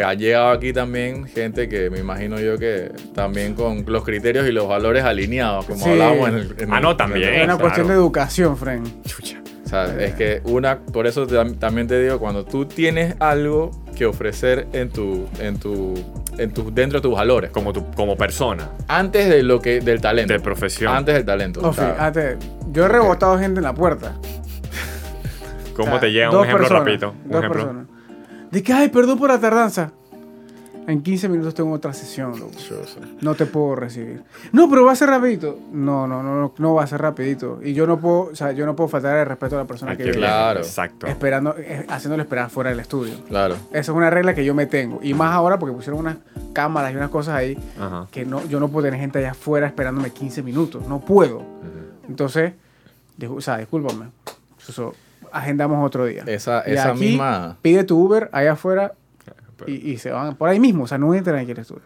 Ha llegado aquí también gente que me imagino yo que también con los criterios y los valores alineados, como Sí. hablábamos en el. en Ah, no, también. Es una claro. cuestión de educación, Fren. Chucha. O sea, es que una, por eso tam- también te digo, cuando tú tienes algo que ofrecer en tu, en tu, en tu, dentro de tus valores, Como, tu, como persona, antes de lo que, del talento, de profesión. antes del talento. No, fíjate, yo he rebotado gente en la puerta. ¿Cómo O sea, te llega un ejemplo personas, rapidito? Un Dos ejemplo. personas. De que, ay, perdón por la tardanza. En 15 minutos tengo otra sesión, loco. No te puedo recibir. No, pero va a ser rapidito. No, no, no, no, no va a ser rapidito. Y yo no puedo, o sea, yo no puedo faltar el respeto a la persona Hay que viene. Claro. Exacto. Esperando, eh, haciéndole esperar fuera del estudio. Claro. Esa es una regla que yo me tengo. Y más ahora porque pusieron unas cámaras y unas cosas ahí Ajá. que no, yo no puedo tener gente allá afuera esperándome 15 minutos. No puedo. Entonces, discu- o sea, discúlpame. Eso, agendamos otro día. Esa, Y esa aquí, misma. Pide tu Uber allá afuera Pero- y, y se van por ahí mismo. O sea, no entran aquí al estudio.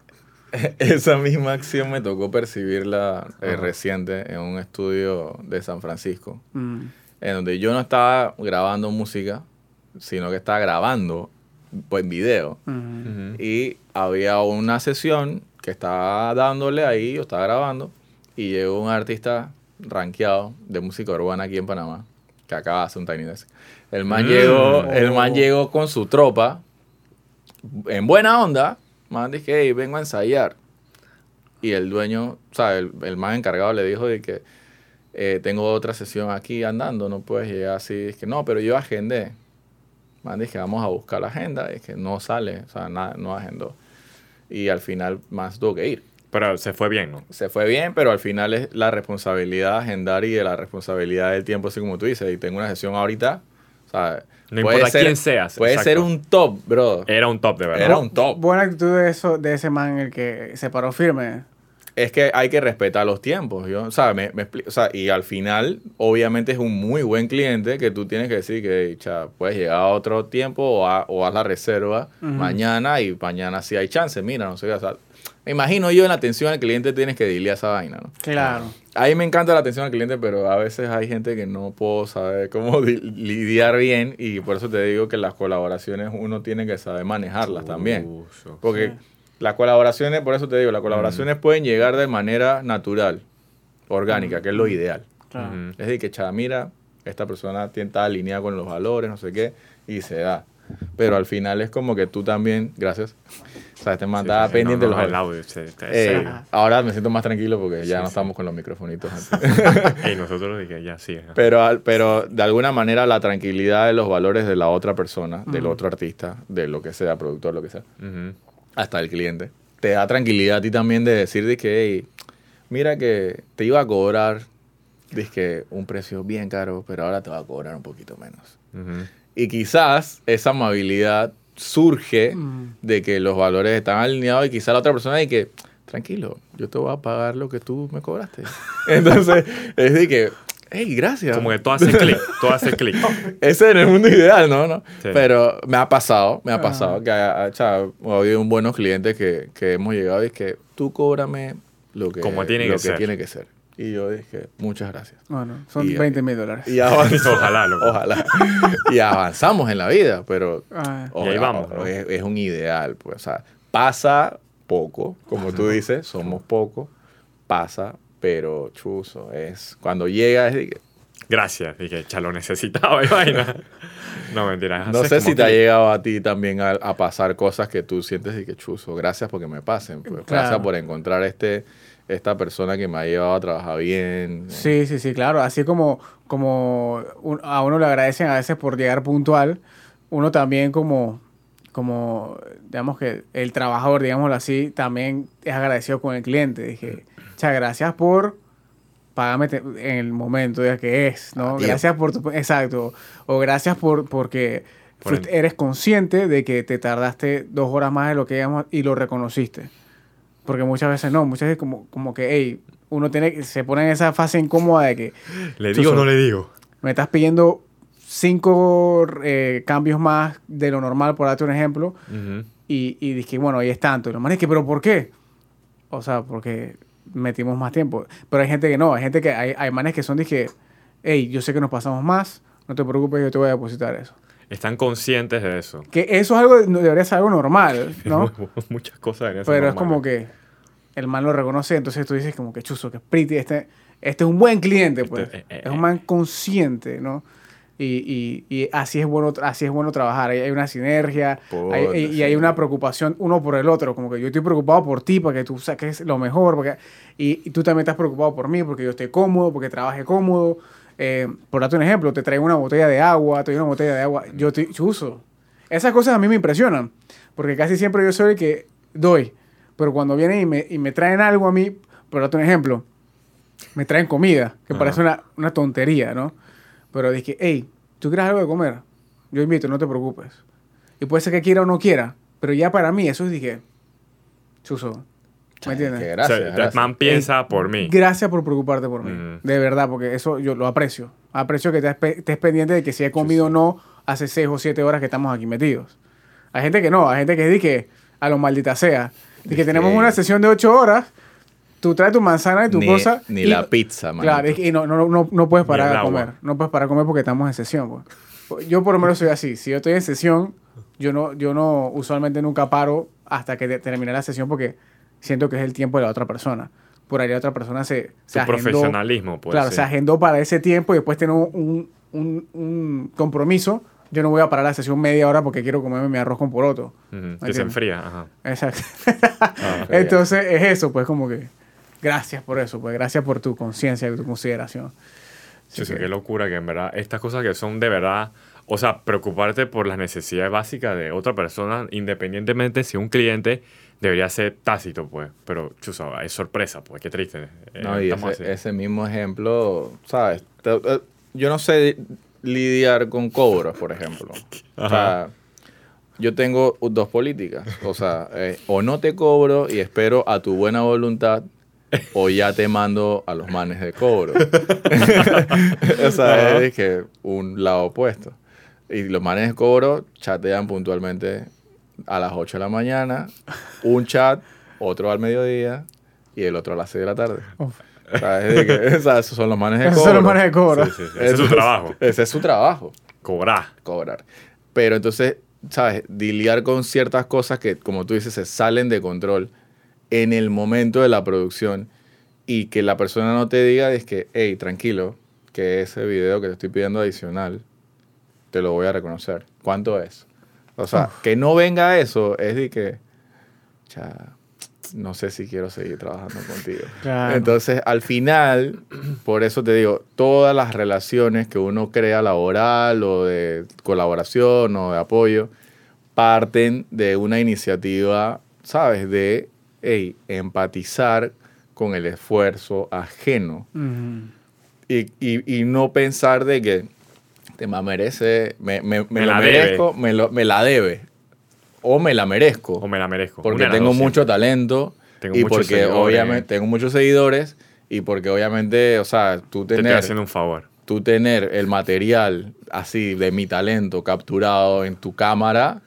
Esa misma acción me tocó percibirla eh, reciente en un estudio de San Francisco, Mm. en donde yo no estaba grabando música, sino que estaba grabando pues, video. Mm. Ujú. Y había una sesión que estaba dándole ahí, yo estaba grabando, y llegó un artista rankeado de música urbana aquí en Panamá, que acaba de hacer un Tiny Desk. El man, Mm. llegó, el man Oh. llegó con su tropa, en buena onda, man dije, hey, vengo a ensayar. Y el dueño, o sea, el, el man encargado le dijo de que eh, tengo otra sesión aquí andando, no puedes llegar así. Es que no, pero yo agendé. Man, dije, vamos a buscar la agenda. Es que no sale, o sea, nada, no agendó. Y al final, más tuvo que ir. Pero se fue bien, ¿no? Se fue bien, pero al final es la responsabilidad de agendar y de la responsabilidad del tiempo, así como tú dices. Y tengo una sesión ahorita, o sea, No puede importa ser- quién seas. Puede exacto. ser un top, bro. Era un top, de verdad. Era un top. Buena actitud de, eso, de ese man, el que se paró firme. Es que hay que respetar los tiempos, yo, o sea, me, me o sea, y al final, obviamente es un muy buen cliente que tú tienes que decir que, cha, puedes llegar a otro tiempo o, a- o haz la reserva mañana y mañana sí hay chance, mira, no sé qué, o sea, me imagino yo en la atención al cliente tienes que dilear esa vaina, ¿no? Claro. A mí me encanta la atención al cliente, pero a veces hay gente que no puedo saber cómo di- lidiar bien y por eso te digo que las colaboraciones uno tiene que saber manejarlas también. Porque Sí. las colaboraciones, por eso te digo, las colaboraciones pueden llegar de manera natural, orgánica, que es lo ideal. claro. Es decir, que chava, mira, esta persona está alineada con los valores, no sé qué, y se da. Pero al final es como que tú también, gracias. O sea, este man Sí, estaba sí, pendiente no, de los el audio, sí, está- Eh, sí. ahora me siento más tranquilo porque ya Sí, no sí. estamos con los microfonitos. Ey, nosotros dije, ya sí. ajá. Pero, al- pero de alguna manera la tranquilidad de los valores de la otra persona, del otro artista, de lo que sea, productor, lo que sea, hasta el cliente, te da tranquilidad a ti también de decir de que, hey, mira que te iba a cobrar, un precio bien caro, pero ahora te va a cobrar un poquito menos. Y quizás esa amabilidad surge Mm. de que los valores están alineados y quizás la otra persona dice que, tranquilo, yo te voy a pagar lo que tú me cobraste. Entonces, es de que, hey, gracias. Como que todo hace clic, todo hace clic. Ese es el mundo ideal, ¿no? ¿no? Sí. Pero me ha pasado, me ha Ah. pasado que ha, ha- o sea, ha habido un buenos clientes que, que hemos llegado y es que tú cóbrame lo que, Como tiene lo que ser. tiene que ser. Y yo dije, muchas gracias. Bueno, son Y- 20 mil dólares. Y avanzamos. Ojalá, loco. Ojalá. Y avanzamos en la vida, pero Ah, Y ahí vamos, ¿no? es, es un ideal. Pues, o sea, pasa poco, como tú dices, somos pocos, pasa, pero chuzo, es cuando llega es de que- Gracias, dije, ya lo necesitaba y vaina. No, mentira. No sé si te ha llegado a ti también a, a pasar cosas que tú sientes y que chuzo, gracias porque me pasen. Pues, Claro. Gracias por encontrar este, esta persona que me ha llevado a trabajar bien. Sí, sí, sí, claro. Así como, como un- a uno le agradecen a veces por llegar puntual, uno también como, como, digamos que el trabajador, digámoslo así, también es agradecido con el cliente. Dije, muchas gracias por pagarme te- en el momento ya que es, ¿no? A tiempo. Gracias por tu... Exacto. O gracias por porque Por fuiste- el- eres consciente de que te tardaste dos horas más de lo que íbamos y lo reconociste. Porque muchas veces no, muchas veces como, como que, hey, uno tiene que- se pone en esa fase incómoda de que ¿Le digo o no le digo? me estás pidiendo cinco eh, cambios más de lo normal, por darte un ejemplo, y, y dije, bueno, ahí es tanto. Y los manes que, pero ¿por qué? O sea, porque metimos más tiempo. Pero hay gente que no, hay gente que, hay, hay manes que son, dije, hey, yo sé que nos pasamos más, no te preocupes, yo te voy a depositar eso. Están conscientes de eso. Que eso es algo, debería ser algo normal, ¿no? Muchas cosas en eso. Pero es normales. como que el man lo reconoce, entonces tú dices como que chuzo, que pretty, este, este es un buen cliente, pues. Este, eh, eh, es un man consciente, ¿no? Y, y, y así es bueno así es bueno trabajar hay, hay una sinergia hay- y, hay una preocupación uno por el otro como que yo estoy preocupado por ti para que tú saques lo mejor porque, y, y tú también estás preocupado por mí porque yo esté cómodo porque trabaje cómodo Eh, por darte un ejemplo te traigo una botella de agua te doy una botella de agua yo te chuzo esas cosas a mí me impresionan porque casi siempre yo soy el que doy pero cuando vienen y me, y me traen algo a mí por darte un ejemplo me traen comida, que Ajá. parece una, una tontería, ¿no? Pero dije, hey, ¿tú quieres algo de comer? Yo invito, no te preocupes. Y puede ser que quiera o no quiera, pero ya para mí eso es, dije, chuzo, ¿me entiendes? Que O gracias, sea, gracias. man piensa por mí. Gracias por preocuparte por mí, Mm. de verdad, porque eso yo lo aprecio. Aprecio que estés, pe- estés pendiente de que si he comido o no hace seis o siete horas que estamos aquí metidos. Hay gente que no, hay gente que dice que a lo maldita sea. Y que tenemos una sesión de ocho horas, tú traes tu manzana y tu ni, cosa. ni y- la pizza, man. Claro, y no, no, no, no puedes parar a comer. No puedes parar a comer porque estamos en sesión. pues. Yo por lo menos soy así. Si yo estoy en sesión, yo no, yo no usualmente nunca paro hasta que te- termine la sesión porque siento que es el tiempo de la otra persona. Por ahí la otra persona se, se Tu profesionalismo, pues. claro, sí. se agendó para ese tiempo y después tiene un, un, un compromiso. Yo no voy a parar la sesión media hora porque quiero comerme mi arroz con poroto. Ujú, Que se enfría. Ajá. Exacto. Ah, Entonces es eso, pues como que gracias por eso, pues gracias por tu conciencia y tu consideración. Sí, que- qué locura que en verdad estas cosas que son de verdad, o sea, preocuparte por las necesidades básicas de otra persona, independientemente si un cliente debería ser tácito, pues, pero chusa, es sorpresa, pues, qué triste. eh, No, y estamos ese, ese mismo ejemplo, ¿sabes? Eh, Yo no sé lidiar con cobros, por ejemplo. O sea, yo tengo dos políticas. O sea, eh, o no te cobro y espero a tu buena voluntad, o ya te mando a los manes de cobro. o sea, es que un lado opuesto. Y los manes de cobro chatean puntualmente a las 8 de la mañana, un chat, otro al mediodía y el otro a las 6 de la tarde. Uf. O sea, es de que- o sea, esos son los manes de cobro. Esos son los manes de cobro. Sí, sí, sí. Ese es su trabajo. Ese es su trabajo, Cobrar. cobrar. Pero entonces, ¿sabes? Lidiar con ciertas cosas que, como tú dices, se salen de control en el momento de la producción y que la persona no te diga es que, hey, tranquilo, que ese video que te estoy pidiendo adicional, te lo voy a reconocer. ¿Cuánto es? O sea, que no venga eso es de que, cha, no sé si quiero seguir trabajando contigo. Claro. Entonces, al final, por eso te digo, todas las relaciones que uno crea laboral o de colaboración o de apoyo, parten de una iniciativa, ¿sabes? De, hey, empatizar con el esfuerzo ajeno y, y, y no pensar de que te me merece, me, me, me Me la merezco, me, lo- me la debe o me la merezco. O me la merezco. Porque Una tengo dos mucho siempre. talento Tengo y porque seguidores. obviamente tengo muchos seguidores y porque obviamente, o sea, tú Te estoy tener, haciendo un favor. tú tener el material así de mi talento capturado en tu cámara,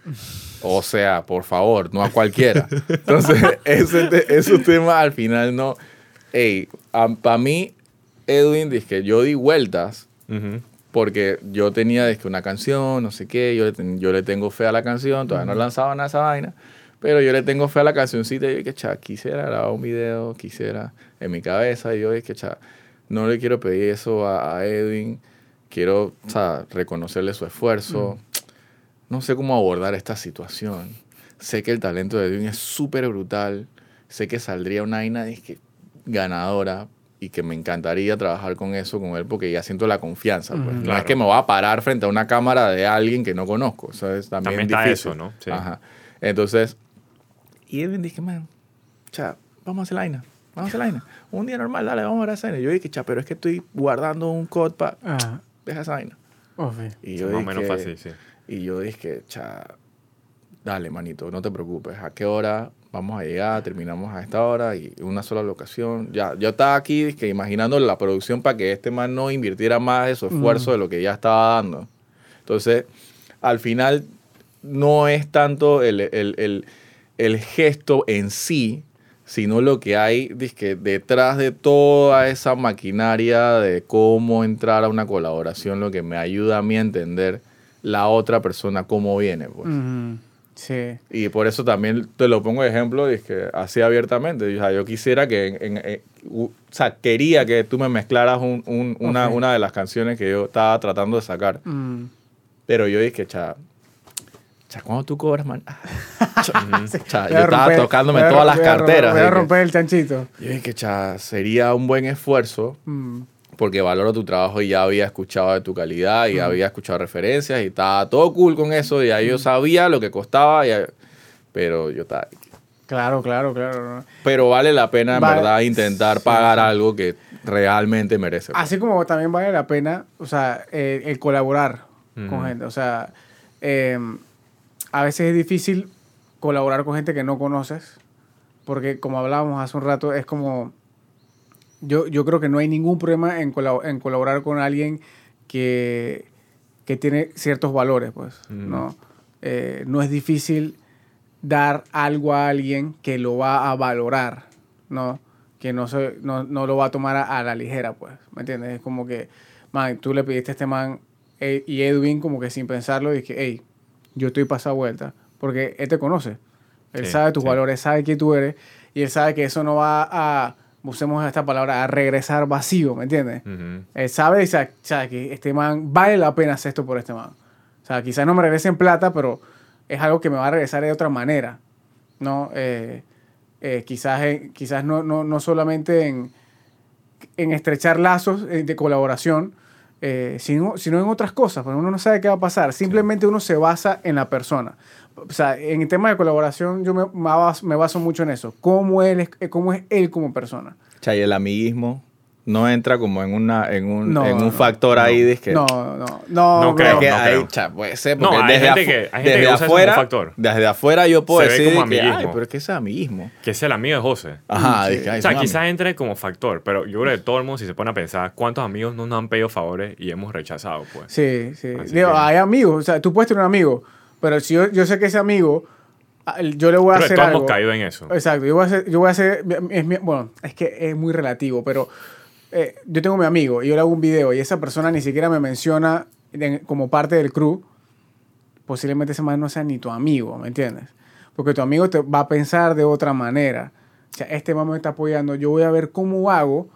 o sea, por favor, no a cualquiera. Entonces, ese, te- esos temas al final no... Ey, para mí, Edwin, dice que yo di vueltas. Porque yo tenía es que una canción, no sé qué, yo le, yo le tengo fe a la canción, todavía no lanzaba nada esa vaina, pero yo le tengo fe a la cancioncita y yo que cha, quisiera grabar un video, quisiera en mi cabeza, y yo es que cha, no le quiero pedir eso a, a Edwin, quiero o sea, reconocerle su esfuerzo, no sé cómo abordar esta situación, sé que el talento de Edwin es súper brutal, sé que saldría una vaina es que ganadora y que me encantaría trabajar con eso con él porque ya siento la confianza. Pues. No es que me voy a parar frente a una cámara de alguien que no conozco. Eso es también, También está difícil. eso, ¿no? Sí. Ajá. Entonces, y Edwin dije, man, cha, vamos a hacer la vaina. Vamos a hacer la vaina. Un día normal, dale, vamos a ver la cena. Y yo dije, cha, pero es que estoy guardando un code para... Ah, Deja esa vaina. ok. Y yo Más o dije, menos fácil, sí. y yo dije, cha, dale, manito, no te preocupes. ¿A qué hora vamos a llegar? Terminamos a esta hora y una sola locación. Ya, yo estaba aquí que imaginando la producción para que este man no invirtiera más de su esfuerzo de lo que ya estaba dando. Entonces, al final, no es tanto el, el- el- gesto en sí, sino lo que hay dizque, detrás de toda esa maquinaria de cómo entrar a una colaboración, lo que me ayuda a mí a entender la otra persona cómo viene. Pues. Sí. Y por eso también te lo pongo de ejemplo, es que así abiertamente. O sea, yo quisiera que, en- en- en- u- o sea, quería que tú me mezclaras un- un- una, una de las canciones que yo estaba tratando de sacar. Mm. Pero yo dije, cha, cha, ¿cuándo tú cobras, man? Cha, yo estaba tocándome todas las voy a romper- carteras. Voy a dije. romper el chanchito. Yo dije, cha, sería un buen esfuerzo Mm. Porque valoro tu trabajo y ya había escuchado de tu calidad y había escuchado referencias y estaba todo cool con eso y ahí yo sabía lo que costaba, y, pero yo estaba... Claro, claro, claro. ¿no? Pero vale la pena en verdad intentar Sí, pagar sí. algo que realmente merece. Así como también vale la pena, o sea, eh, el colaborar con gente. O sea, eh, a veces es difícil colaborar con gente que no conoces, porque como hablábamos hace un rato, es como... Yo, yo creo que no hay ningún problema en, colab- en colaborar con alguien que, que tiene ciertos valores, pues, Mm. ¿no? Eh, no es difícil dar algo a alguien que lo va a valorar, ¿no? Que no, se, no, no lo va a tomar a, a la ligera, pues, ¿me entiendes? Es como que, man, tú le pediste a este man eh, y Edwin como que sin pensarlo dije, hey, yo estoy pasado vuelta, porque él te conoce, él Sí, sabe tus sí. valores, sabe quién tú eres y él sabe que eso no va a, usemos esta palabra, a regresar vacío, ¿me entiendes? Ujú. Él sabe, y sabe, sabe que este man vale la pena hacer esto por este man. O sea, quizás no me regrese en plata, pero es algo que me va a regresar de otra manera. ¿no? Eh, eh, quizás quizás no, no, no solamente en, en estrechar lazos eh, de colaboración, eh, sino, sino en otras cosas, porque uno no sabe qué va a pasar. Simplemente uno se basa en la persona. O sea, en el tema de colaboración yo me, me baso, me baso mucho en eso. ¿Cómo, él es, eh, cómo es él como persona? Cha, y el amiguismo no entra como en, una, en, un, No, en un no, factor ahí de que... No, no, no. No creo, que no cha, puede ser, No, porque hay desde, gente que- hay gente desde que usa afuera, factor. desde afuera yo puedo Se ve decir como que, ay, pero es que ese es amiguismo. Que es el amigo de José. Ajá, Sí. dije, ay, O sea, quizás entre como factor, pero yo creo que todo el mundo, si se pone a pensar, ¿cuántos amigos no nos han pedido favores y hemos rechazado? Pues. Sí, sí. Digo, que- hay amigos, o sea, tú puedes tener un amigo, pero si yo, yo sé que ese amigo, yo le voy a Pero hacer todos algo. hemos caído en eso. Exacto, yo voy a hacer, yo voy a hacer es mi- bueno, es que es muy relativo, pero eh, yo tengo mi amigo y yo le hago un video y esa persona ni siquiera me menciona en- como parte del crew, posiblemente ese man no sea ni tu amigo, ¿me entiendes? Porque tu amigo te va a pensar de otra manera. O sea, este man me está apoyando, yo voy a ver cómo hago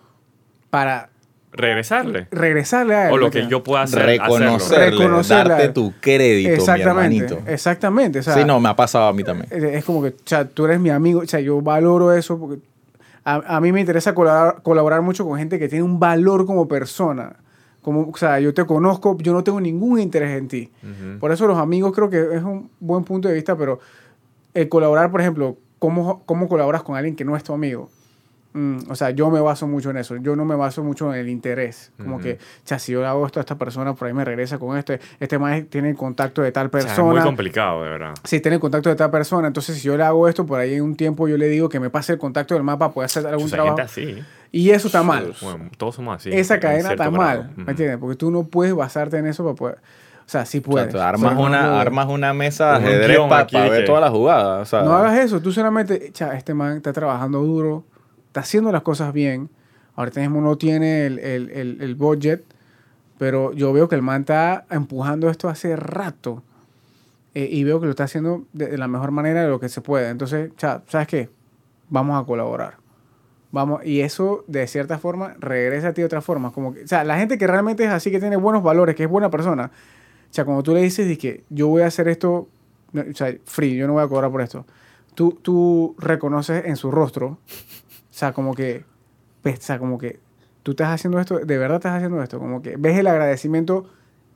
para Regresarle. regresarle a él. O ¿me lo que yo pueda hacer. Reconocerle, Reconocerle. darte tu crédito, mi Exactamente, hermanito. exactamente. O sea, sí, no, me ha pasado a mí también. es es como que, o sea, tú eres mi amigo, o sea, yo valoro eso porque a, a mí me interesa colaborar, colaborar mucho con gente que tiene un valor como persona. Como, o sea, yo te conozco, yo no tengo ningún interés en ti. Ujú. Por eso los amigos creo que es un buen punto de vista, pero el colaborar, por ejemplo, ¿cómo, cómo colaboras con alguien que no es tu amigo? Mm, o sea, yo me baso mucho en eso. Yo no me baso mucho en el interés. Como que, o sea, si yo le hago esto a esta persona, por ahí me regresa con este. Este más tiene el contacto de tal O sea, persona. es muy complicado, de verdad. si tiene el contacto de tal persona, entonces si yo le hago esto, por ahí en un tiempo yo le digo que me pase el contacto del mapa para poder hacer algún O sea, trabajo. gente así. Y eso está mal. Bueno, todos somos así. Esa en cadena está grado. mal, Ujú. ¿me entiendes? Porque tú no puedes basarte en eso para poder... O sea, sí O sea, puedes. tú armas, no una, puedes. armas una mesa de ajedrez para ver que- todas las jugadas. O sea, No hagas eso, tú solamente, cha, este man está trabajando duro, está haciendo las cosas bien. Ahorita mismo no tiene el, el, el, el budget, pero yo veo que el man está empujando esto hace rato. Eh, y veo que lo está haciendo de, la mejor manera de lo que se puede. Entonces, ¿sabes qué? Vamos a colaborar. Vamos, y eso de cierta forma regresa a ti de otra forma. Como o sea, la gente que realmente es así, que tiene buenos valores, que es buena persona, o sea, cuando tú le dices que yo voy a hacer esto, o sea, free, yo no voy a cobrar por esto, tú, tú reconoces en su rostro, sea, como que, ves, o sea, como que tú estás haciendo esto, de verdad estás haciendo esto, como que ves el agradecimiento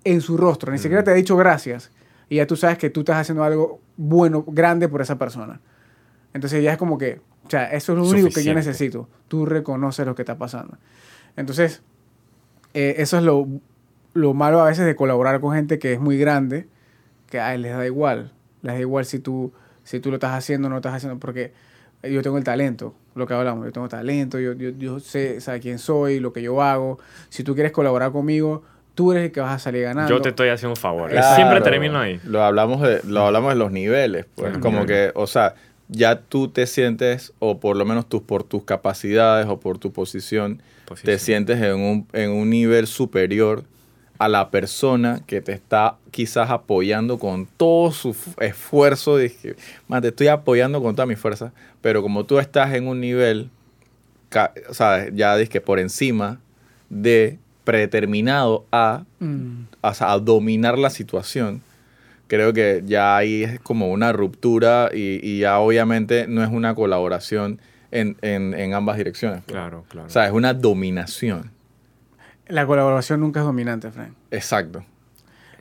en su rostro, ni siquiera te ha dicho gracias, y ya tú sabes que tú estás haciendo algo bueno, grande por esa persona. Entonces ya es como que, o sea, eso es lo único que yo Suficiente. necesito. Tú reconoces lo que está pasando. Entonces, eh, eso es lo, lo malo a veces de colaborar con gente que es muy grande, que a les da igual. Les da igual si tú, si tú lo estás haciendo o no lo estás haciendo, porque yo tengo el talento, lo que hablamos, yo tengo talento, yo, yo, yo sé, sé quién soy, lo que yo hago. Si tú quieres colaborar conmigo, tú eres el que vas a salir ganando. Yo te estoy haciendo un favor. Claro. Siempre termino ahí. Lo hablamos de, lo hablamos de los niveles, pues. Como que, o sea, ya tú te sientes, o por lo menos tus, por tus capacidades o por tu posición, Posición. te sientes en un, en un nivel superior a la persona que te está quizás apoyando con todo su esfuerzo. Dije, man, te estoy apoyando con toda mi fuerza, pero como tú estás en un nivel, ¿sabes? Ya dije, por encima de predeterminado a, Mm. a dominar la situación, creo que ya ahí es como una ruptura y, y ya obviamente no es una colaboración en, en- en ambas direcciones. pues. Claro, claro. O sea, es una dominación. La colaboración nunca es dominante, Frank. Exacto.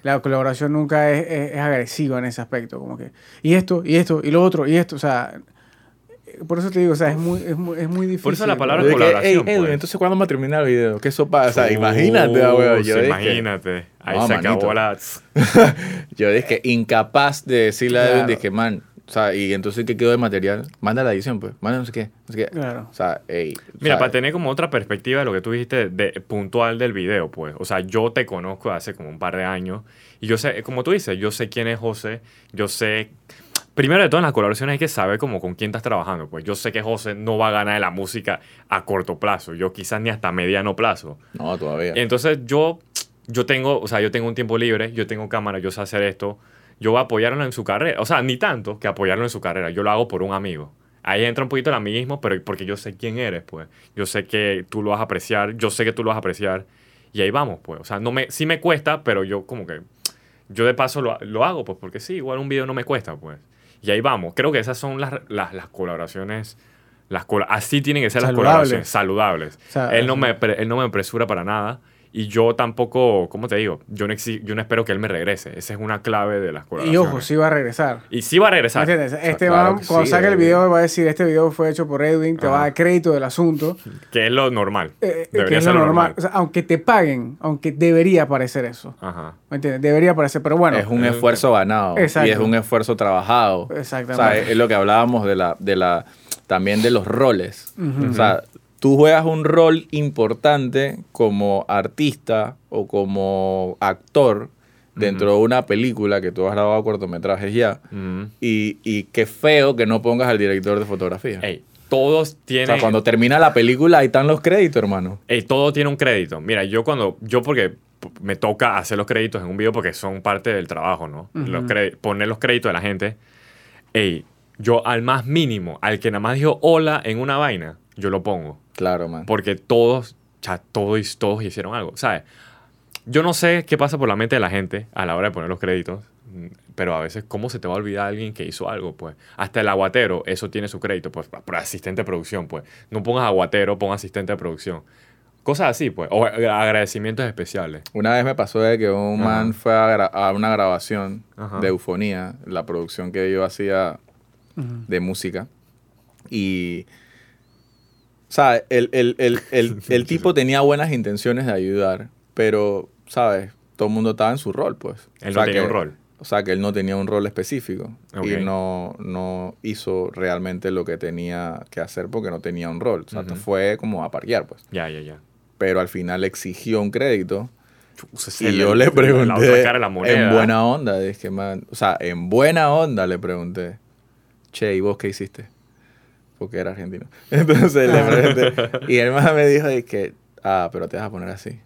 La colaboración nunca es, es- es agresiva en ese aspecto, como que, y esto, y esto, y lo otro, y esto, o sea, eh, por eso te digo, o sea, es muy, es muy, es muy difícil. Por eso la palabra colaboración, "Ey, Edwin, pues". entonces ¿cuándo vamos a terminar el video? ¿Qué eso pasa? O sea, imagínate, Uh, ah, weón. Yo sí, dije, imagínate. Ahí se manito. acabó la. yo dije, incapaz de decirle a Edwin, Claro. dije, man, o sea, y entonces ¿qué quedó de material? Manda la edición, pues. Manda no sé qué, no sé qué. Claro. O sea, ey. o Mira, sea, para tener como otra perspectiva de lo que tú dijiste de, puntual del video, pues. O sea, yo te conozco hace como un par de años. Y yo sé, como tú dices, yo sé quién es José. Yo sé. Primero de todo, en las colaboraciones hay que saber como con quién estás trabajando. Pues yo sé que José no va a ganar de la música a corto plazo. Yo quizás ni hasta mediano plazo. No, todavía. Entonces yo, yo tengo, o sea, yo tengo un tiempo libre, yo tengo cámara, yo sé hacer esto, yo voy a apoyarlo en su carrera. O sea, ni tanto que apoyarlo en su carrera, yo lo hago por un amigo. Ahí entra un poquito el amiguismo, pero porque yo sé quién eres, pues. Yo sé que tú lo vas a apreciar, yo sé que tú lo vas a apreciar. Y ahí vamos, pues. O sea, no me, sí me cuesta, pero yo como que, yo de paso lo, lo hago, pues, porque sí, igual un video no me cuesta, pues. Y ahí vamos. Creo que esas son las, las, las colaboraciones. Las así tienen que ser las colaboraciones, saludables. O sea, él, no me, él no me apresura para nada. Y yo tampoco, ¿cómo te digo? Yo no, yo no espero que él me regrese. Esa es una clave de las Y colaboraciones. ojo, sí va a regresar. Y sí va a regresar. ¿Me entiendes? Este claro que cuando sí, saque el video, va a decir, este video fue hecho por Edwin, te va a dar crédito del asunto. Que es lo normal. eh, que Debería es lo ser lo normal. normal. O sea, aunque te paguen, aunque debería parecer eso. Ajá. ¿Me entiendes? Debería parecer, pero bueno. es un eh, esfuerzo ganado Exacto. y es un esfuerzo trabajado. Exactamente. O sea, es, es lo que hablábamos de la, de la, también de los roles. O sea, tú juegas un rol importante como artista o como actor dentro de una película que tú has grabado cortometrajes ya. Mm. Y, y qué feo que no pongas al director de fotografía. Ey, todos o tienen... sea, cuando termina la película ahí están los créditos, hermano. Ey, todo tiene un crédito. Mira, yo cuando... Yo porque me toca hacer los créditos en un video porque son parte del trabajo, ¿no? los cre- poner los créditos de la gente. Ey, yo al más mínimo, al que nada más dijo hola en una vaina, yo lo pongo. Claro, man. Porque todos, ya todos, todos hicieron algo, ¿sabes? Yo no sé qué pasa por la mente de la gente a la hora de poner los créditos, mm, pero a veces, ¿cómo se te va a olvidar alguien que hizo algo? Pues hasta el aguatero, eso tiene su crédito, pues, por asistente de producción, pues. No pongas aguatero, pon asistente de producción. Cosas así, pues. O eh, agradecimientos especiales. Una vez me pasó de que un Ajá. man fue a, una grabación Ajá. de Eufonía, la producción que yo hacía Ujú. de música. Y, ¿sabes? El, el, el, el, el tipo tenía buenas intenciones de ayudar, pero, ¿sabes? Todo el mundo estaba en su rol, pues. Él O no sea tenía que- un rol. O sea, que él no tenía un rol específico Ok. y no, no hizo realmente lo que tenía que hacer porque no tenía un rol. O sea, Ujú. fue como a parquear, pues. Ya, ya, ya. Pero al final exigió un crédito. Chus, Y el- yo le La otra pregunté cara de la en buena onda, dije, man, o sea, en buena onda le pregunté, che, ¿y vos qué hiciste? Porque era argentino. Entonces le pregunté, y el man me dijo, que, ah, pero te vas a poner así.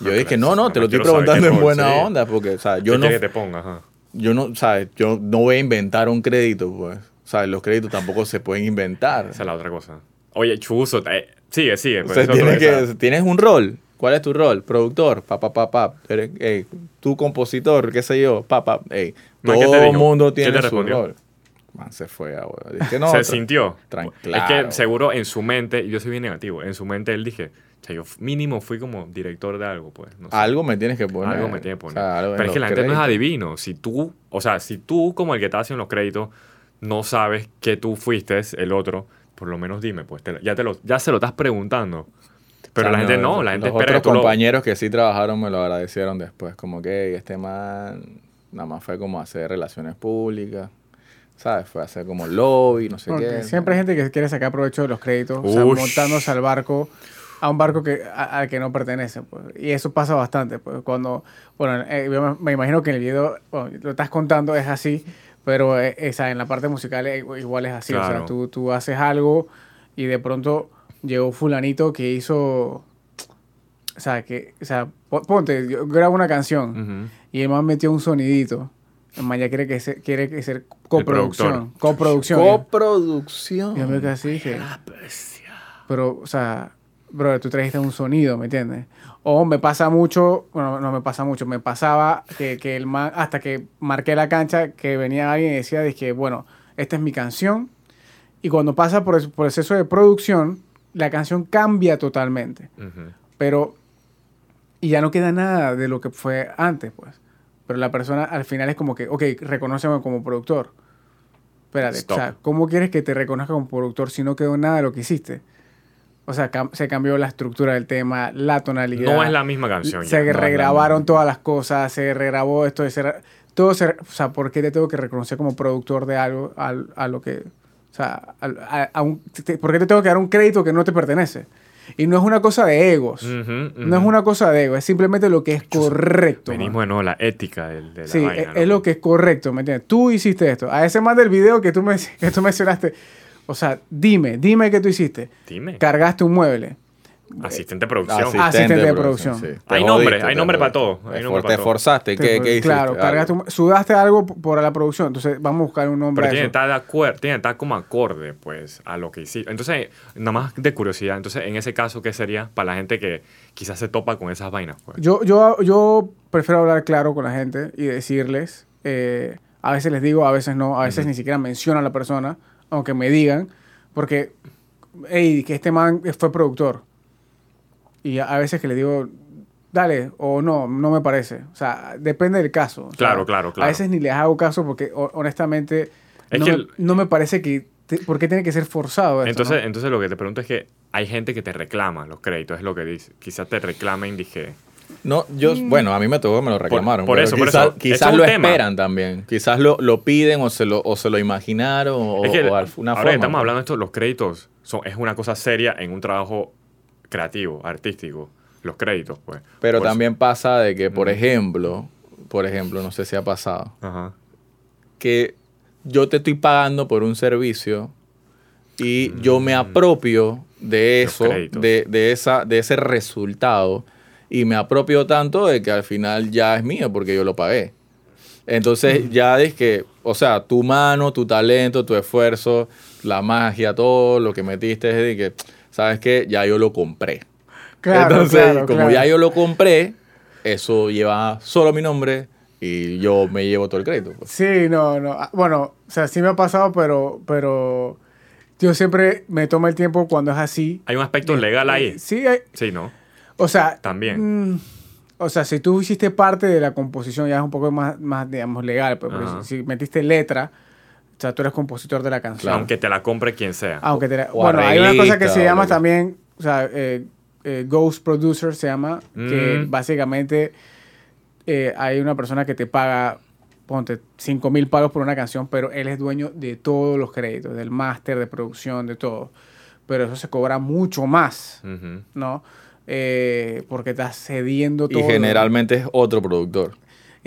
Yo dije, no, no, te lo estoy preguntando en buena sí. onda, porque, o sea, ¿Qué yo no, que te ponga? Ajá. yo no, ¿sabes? Yo no voy a inventar un crédito, pues. O sea, los créditos tampoco se pueden inventar. Esa es la otra cosa. Oye, chuzo, eh, sigue, sigue. O pues, sea, eso tienes, que, tienes un rol. ¿Cuál es tu rol? Productor, pa, pa, pa, pa. Ey, tú compositor, qué sé yo, pa, pa. Ey, Man, ¿qué te todo el mundo ¿Qué tiene su rol. Man, se fue a huevo. Dije, no, se sintió. tran- Es claro. que seguro en su mente, yo soy bien negativo, en su mente él dije, o sea, yo mínimo fui como director de algo, pues. No sé. Algo me tienes que poner. Algo me tiene que poner. O sea, Pero es que la gente no es adivino. Si tú, o sea, si tú como el que está haciendo los créditos no sabes que tú fuiste el otro, por lo menos dime, pues te- ya, te lo, ya se lo estás preguntando. Pero O sea, la gente no, la gente los espera que otros lo- compañeros que sí trabajaron me lo agradecieron después. Como que "Ey, este man nada más fue como hacer relaciones públicas. ¿Sabes? Fue a hacer como lobby, no sé Porque qué. siempre hay gente que quiere sacar provecho de los créditos, o sea, Ush. montándose al barco, a un barco que, a- al que no pertenece. Pues. Y eso pasa bastante. Pues, cuando, bueno, eh, yo me, me imagino que en el video, bueno, lo estás contando, es así, pero eh, esa, en la parte musical eh, igual es así. O Claro. sea, tú, tú haces algo y de pronto llegó fulanito que hizo o sea, que, o sea, po- ponte, yo grabo una canción Ujú. y el man metió un sonidito. El man ya quiere que se, quiere que ser coproducción. Coproducción. Coproducción. Yo me quedé así y dije, pero, o sea, bro, tú trajiste un sonido, ¿me entiendes? O me pasa mucho, bueno, no me pasa mucho, me pasaba que, que el man, hasta que marqué la cancha, que venía alguien y decía, dije, bueno, esta es mi canción. Y cuando pasa por el proceso de producción, la canción cambia totalmente. Ujú. Pero, y ya no queda nada de lo que fue antes, pues. Pero la persona al final es como que, ok, reconóceme como productor. Espérate, Stop. o sea, ¿cómo quieres que te reconozca como productor si no quedó nada de lo que hiciste? O sea, cam- se cambió la estructura del tema, la tonalidad. No es la misma canción. Se ya. regrabaron no. todas las cosas, se regrabó esto, se re- todo se... re- O sea, ¿por qué te tengo que reconocer como productor de algo al- a, lo que... O sea, a, a un- te- ¿por qué te tengo que dar un crédito que no te pertenece? Y no es una cosa de egos. No es una cosa de ego, es simplemente lo que es correcto. Venimos de nuevo la ética del- de la Sí, vaina. es, ¿no? es lo que es correcto, ¿me entiendes? Tú hiciste esto. A ese más del video que tú, me, que tú mencionaste, o sea, dime, dime qué tú hiciste. Dime. Cargaste un mueble. Asistente de producción. Ah, Asistente de producción. sí. Hay Te nombre, jodiste, hay nombre para jodiste. todo, hay Te nombre for- para Te todo. forzaste. ¿Qué, Te- qué hiciste? claro, cargaste un- sudaste algo por la producción, entonces vamos a buscar un nombre Pero a tiene que eso. estar de acuerdo, tiene que estar como acorde, pues, a lo que hiciste. Entonces, nada más de curiosidad, entonces, en ese caso, ¿qué sería para la gente que quizás se topa con esas vainas? Pues? Yo, yo, yo prefiero hablar claro con la gente y decirles, eh, a veces les digo, a veces no, a veces ni siquiera menciono a la persona, aunque me digan, porque, hey, que este man fue productor. Y a, a veces que le digo, dale, o no, no me parece. O sea, depende del caso. O sea, Claro, claro, claro. A veces ni les hago caso porque ho- honestamente Es no, que me, el- no me parece que... te- ¿Por qué tiene que ser forzado esto, Entonces, no? entonces, lo que te pregunto es que hay gente que te reclama los créditos, es lo que dice. Quizás te reclamen, dije. No, yo, bueno, a mí me tocó que me lo reclamaron. por eso, por quizás, eso. Quizás Eso es un lo tema. esperan también. Quizás lo, lo piden o se lo, o se lo imaginaron o, es que, o alguna ahora forma. estamos hablando de esto, los créditos son, es una cosa seria en un trabajo creativo, artístico. Los créditos, pues. Pero Por eso- también pasa de que, por Mm. ejemplo, por ejemplo, no sé si ha pasado, Ajá. que yo te estoy pagando por un servicio y yo me apropio de eso, de, de, esa, de ese resultado y me apropio tanto de que al final ya es mío porque yo lo pagué. Entonces ya es que, o sea, tu mano, tu talento, tu esfuerzo, la magia, todo lo que metiste es de que, ¿sabes qué? Ya yo lo compré. Claro, Entonces, claro, como claro. ya yo lo compré, eso lleva solo mi nombre y yo me llevo todo el crédito. pues. Sí, no, no. Ah, Bueno, o sea, sí me ha pasado, pero, pero yo siempre me tomo el tiempo cuando es así. Hay un aspecto legal ahí. Eh, Sí, hay- Sí, ¿no? o sea. También. mm, o sea, si tú hiciste parte de la composición, ya es un poco más, más digamos, legal. pues, porque Ajá. si, si metiste letra, o sea, tú eres compositor de la canción. Aunque te la compre quien sea. Aunque te la- O bueno, hay una cosa que se llama también, o sea, eh, eh, Ghost Producer se llama, que Mm. básicamente eh, hay una persona que te paga, ponte, 5 mil pagos por una canción, pero él es dueño de todos los créditos, del máster, de producción, de todo. Pero eso se cobra mucho más. ¿no? Eh, porque estás cediendo todo. Y generalmente es otro productor.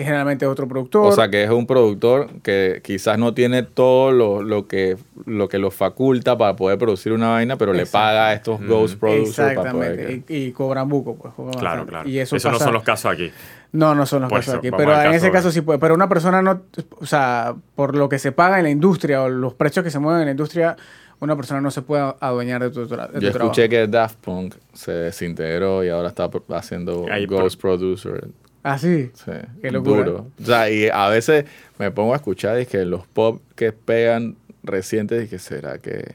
Y generalmente otro productor. O sea que es un productor que quizás no tiene todo lo, lo que lo que lo faculta para poder producir una vaina, pero le paga a estos Mm. ghost producers para poder Exactamente. que- Y, y cobran buco, pues. cobran Claro, bastante. claro. Y eso, Eso no son los casos aquí. No, no son los Por casos eso, aquí. Pero en caso ese caso sí puede. Pero una persona no, o sea, por lo que se paga en la industria o los precios que se mueven en la industria, una persona no se puede adueñar de tu, de tu Yo trabajo. escuché que Daft Punk se desintegró y ahora está haciendo Ahí, ghost producer. Ah, sí. Sí, Qué locura. duro. O sea, y a veces me pongo a escuchar y que los pop que pegan recientes y que será que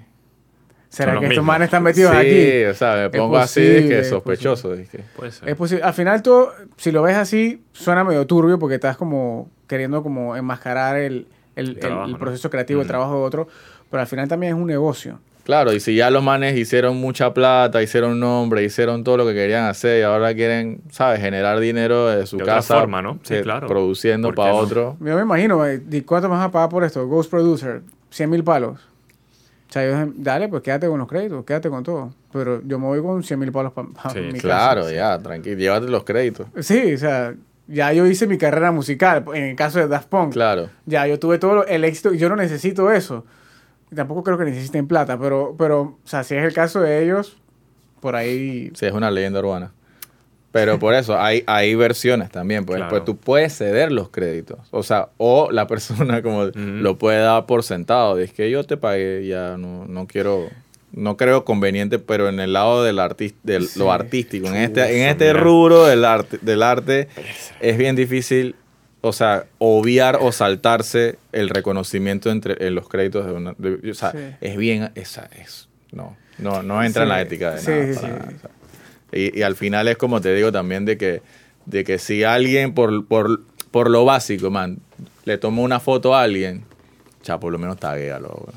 ¿Será que estos manes están metidos sí, aquí? o sea, me pongo así posible, de que es sospechoso. dije. Puede ser. Es posible. Al final todo, si lo ves así, suena medio turbio porque estás como queriendo como enmascarar el, el- el- trabajo, el ¿no? proceso creativo, el Ujú. trabajo de otro. Pero al final también es un negocio. Claro, y si ya los manes hicieron mucha plata, hicieron nombre, hicieron todo lo que querían hacer y ahora quieren, ¿sabes?, generar dinero de su De otra casa. forma, ¿no? Sí, eh, claro. Produciendo ¿Por qué para no? otro. Yo me imagino, eh, ¿y cuánto me vas a pagar por esto? Ghost Producer, 100 mil palos. O sea, yo, dale, pues quédate con los créditos, quédate con todo. Pero yo me voy con 100 mil palos para Sí, mi Claro, casa. ya, tranquilo, llévate los créditos. Sí, o sea, ya yo hice mi carrera musical, en el caso de Daft Punk. Claro. Ya yo tuve todo el éxito y yo no necesito eso. Tampoco creo que necesiten plata, pero, pero, o sea, si es el caso de ellos, por ahí... Sí, es una leyenda urbana. Pero por eso hay, hay versiones también. Pues, Claro. pues tú puedes ceder los créditos. O sea, o la persona como lo puede dar por sentado. Es que yo te pagué, ya no, no quiero, no creo conveniente, pero en el lado del artis- de Sí. lo artístico, en este, en este rubro del arte, del arte es bien difícil, o sea, obviar o saltarse el reconocimiento entre en los créditos de una. de- o sea, Sí. es bien, esa es, no, no, no entra en la Sí, ética de sí, nada. sí, para sí. o sea. Y, y al final es como te digo también de que, de que si alguien por, por, por lo básico, man, le tomó una foto a alguien, ya por lo menos taguéalo.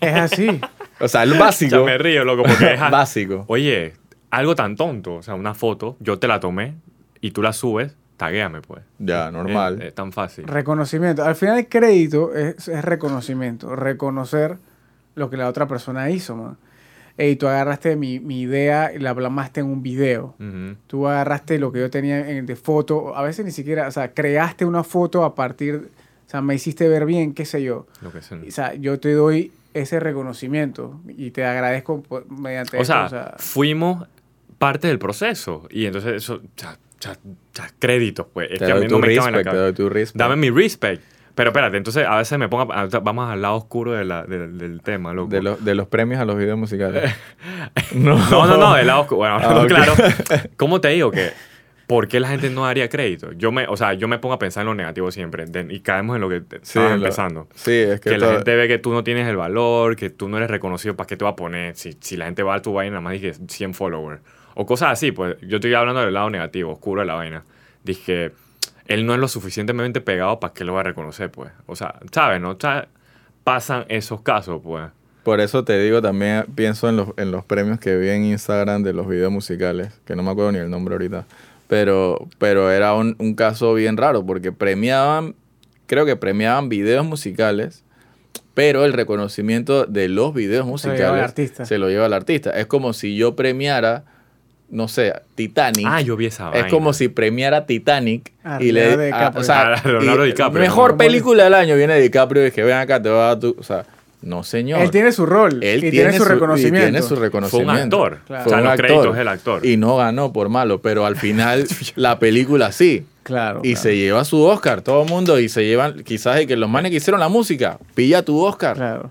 Es así. O sea, el Ya básico. me río, loco, porque es básico. Oye, algo tan tonto, o sea, una foto, yo te la tomé y tú la subes, taguéame, pues. Ya, normal. Es, es tan fácil. Reconocimiento. Al final el crédito es, es reconocimiento. Reconocer lo que la otra persona hizo, man. Ey, tú agarraste mi, mi idea y la plasmaste en un video. Ujú. Tú agarraste lo que yo tenía en, de foto. A veces ni siquiera, o sea, creaste una foto a partir, o sea, me hiciste ver bien, qué sé yo. Lo que sea. O sea, yo te doy ese reconocimiento y te agradezco por- mediante O esto, sea, fuimos parte del proceso. Y entonces eso, ya, ya, ya, créditos, pues. Es Te que a mí no me cabe en la respect, te cabeza. doy tu respect. Dame mi respect. Pero espérate, entonces a veces me pongo, a- vamos al lado oscuro de la- del- del tema, loco. De, los- de los premios a los videos musicales. no. No, no, no, del lado oscuro. Bueno, Ah, claro. ¿Cómo te digo que ¿Por qué la gente no daría crédito? Yo me, o sea, yo me pongo a pensar en lo negativo siempre de- y caemos en lo que Sí, estabas lo- empezando. Sí, es que, Que la gente ve que tú no tienes el valor, que tú no eres reconocido, ¿para qué te va a poner? Si, si la gente va a tu vaina, nada más dije 100 followers. O cosas así, pues yo estoy hablando del lado negativo, oscuro de la vaina. Dije, él no es lo suficientemente pegado para que lo va a reconocer, pues. O sea, ¿sabes? No? Pasan esos casos, pues. Por eso te digo, también pienso en los, en los premios que vi en Instagram de los videos musicales, que no me acuerdo ni el nombre ahorita, pero, pero era un, un caso bien raro, porque premiaban, creo que premiaban videos musicales, pero el reconocimiento de los videos Se lo lleva el musicales artista. se lo lleva el artista. Es como si yo premiara, no sé, Titanic. Ah, yo vi esa es vaina. como si premiara Titanic A y le Leonardo a- DiCaprio. o sea, A Leonardo y DiCaprio, mejor ¿no? película del año viene DiCaprio y es que ven acá te va a dar tu, o sea, no señor. Él tiene su rol Él y tiene, su y reconocimiento. tiene su Fue un reconocimiento. actor. Claro. O sea, un los actor. créditos es el actor. Y no ganó por malo, pero al final la película sí. Claro. Y claro. se lleva su Oscar, todo el mundo, y se llevan, quizás es que los manes que hicieron la música, pilla tu Oscar. Claro.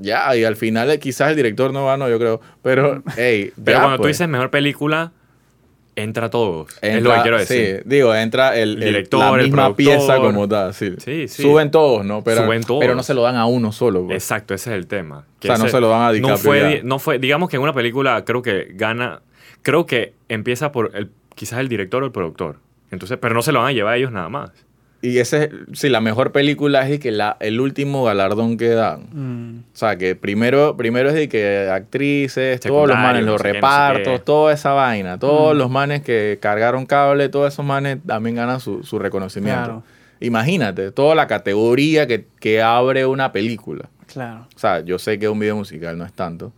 Ya, y al final eh, quizás el director no ganó, yo creo. Pero, hey, Pero ya, cuando tú pues. dices mejor película, entra todos. es lo que quiero decir. Sí, digo, entra el, El el- director, la el misma productor. pieza como tal. Sí. Sí, sí. Suben todos, ¿no? Pero, Suben todos. pero no se lo dan a uno solo. pues. Exacto, ese es el tema. O sea, no se lo dan a no DiCaprio fue, ya. di- no fue, digamos que en una película creo que gana, creo que empieza por el, quizás el director o el productor. Entonces, pero no se lo van a llevar a ellos nada más. Y ese, es- sí, la mejor película es de que la, el último galardón que dan. Mm. O sea, que primero, primero es de que actrices, todos los manes, no los sé qué, no sé repartos, toda esa vaina. Todos Mm. los manes que cargaron cable, todos esos manes también ganan su, su reconocimiento. Claro. Imagínate, toda la categoría que, que abre una película. Claro. O sea, yo sé que un video musical no es tanto,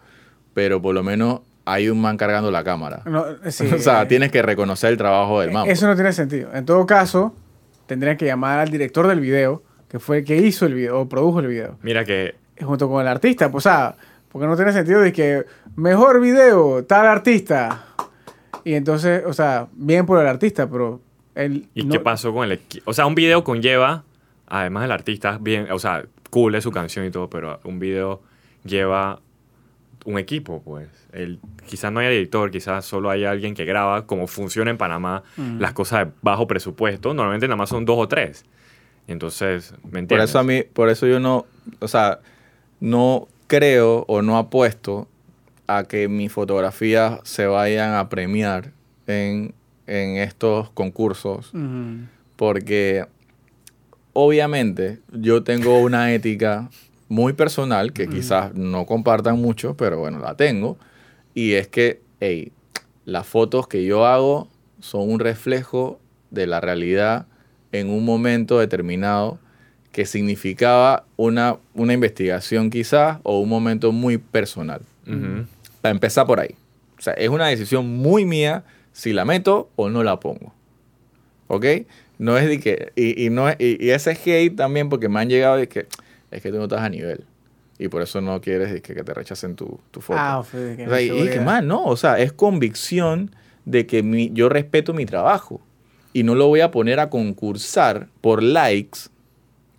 pero por lo menos hay un man cargando la cámara. No, sí, o sea, eh, tienes que reconocer el trabajo del man. Eso no tiene sentido. En todo caso, tendrían que llamar al director del video, que fue el que hizo el video o produjo el video, Mira que junto con el artista. Pues, o sea, porque no tiene sentido de que mejor video, tal artista. Y entonces, o sea, bien por el artista, pero él. ¿Y no- qué pasó con el? O sea, un video conlleva, además del artista, bien, o sea, cool es su canción y todo, pero un video lleva un equipo, pues. El, quizás no haya director, quizás solo hay alguien que graba, como funciona en Panamá Mm. las cosas de bajo presupuesto, normalmente nada más son dos o tres. Entonces, ¿me Por entiendes? eso a mí, por eso yo no, o sea, no creo o no apuesto a que mis fotografías se vayan a premiar en, en estos concursos, porque obviamente yo tengo una ética muy personal que quizás no compartan mucho, pero bueno, la tengo, y es que, hey, las fotos que yo hago son un reflejo de la realidad en un momento determinado que significaba una, una investigación quizás o un momento muy personal. Para empezar por ahí. O sea, es una decisión muy mía si la meto o no la pongo. ¿Ok? No es de que... Y, y no, es- y, y ese hate también porque me han llegado de que es que tú no estás a nivel. Y por eso no quieres que, que te rechacen tu, tu foto. Ah, fue de que O sea, y- y que más, no, o sea, es convicción de que mi- yo respeto mi trabajo y no lo voy a poner a concursar por likes.